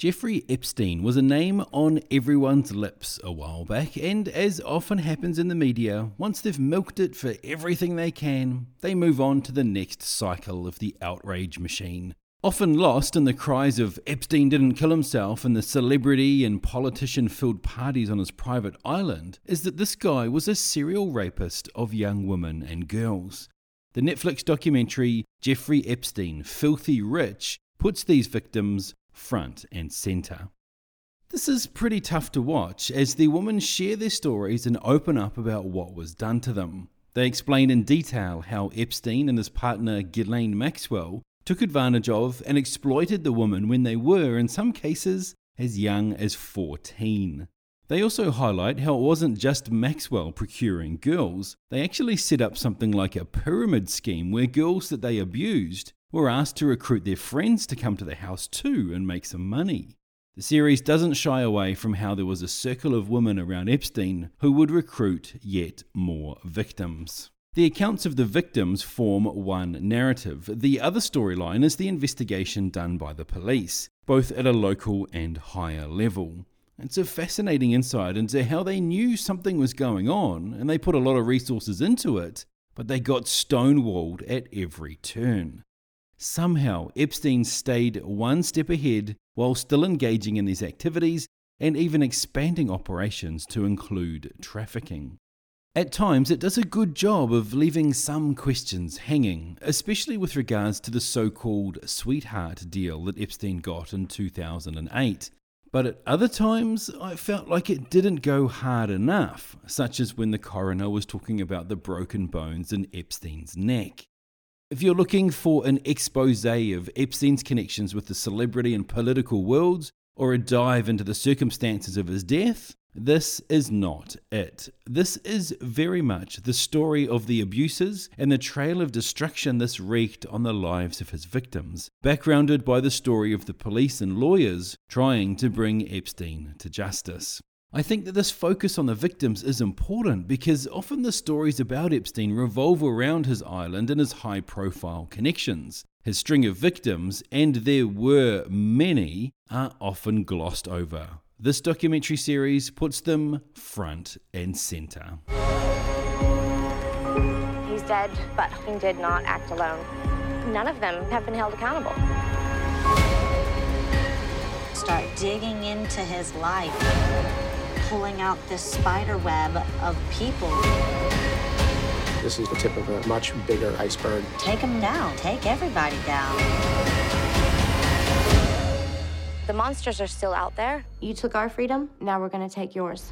Jeffrey Epstein was a name on everyone's lips a while back, and as often happens in the media, once they've milked it for everything they can, they move on to the next cycle of the outrage machine. Often lost in the cries of Epstein didn't kill himself and the celebrity and politician filled parties on his private island is that this guy was a serial rapist of young women and girls. The Netflix documentary Jeffrey Epstein Filthy Rich puts these victims front and centre. This is pretty tough to watch as the women share their stories and open up about what was done to them. They explain in detail how Epstein and his partner Ghislaine Maxwell took advantage of and exploited the women when they were, in some cases, as young as 14. They also highlight how it wasn't just Maxwell procuring girls, they actually set up something like a pyramid scheme where girls that they abused were asked to recruit their friends to come to the house too and make some money. The series doesn't shy away from how there was a circle of women around Epstein who would recruit yet more victims. The accounts of the victims form one narrative. The other storyline is the investigation done by the police, both at a local and higher level. It's a fascinating insight into how they knew something was going on and they put a lot of resources into it, but they got stonewalled at every turn. Somehow, Epstein stayed one step ahead while still engaging in these activities and even expanding operations to include trafficking. At times, it does a good job of leaving some questions hanging, especially with regards to the so called sweetheart deal that Epstein got in 2008. But at other times, I felt like it didn't go hard enough, such as when the coroner was talking about the broken bones in Epstein's neck. If you're looking for an expose of Epstein's connections with the celebrity and political worlds, or a dive into the circumstances of his death, this is not it. This is very much the story of the abuses and the trail of destruction this wreaked on the lives of his victims, backgrounded by the story of the police and lawyers trying to bring Epstein to justice. I think that this focus on the victims is important because often the stories about Epstein revolve around his island and his high profile connections. His string of victims, and there were many, are often glossed over. This documentary series puts them front and centre. He's dead, but he did not act alone. None of them have been held accountable. Start digging into his life pulling out this spider web of people. This is the tip of a much bigger iceberg. Take them down. Take everybody down. The monsters are still out there. You took our freedom, now we're gonna take yours.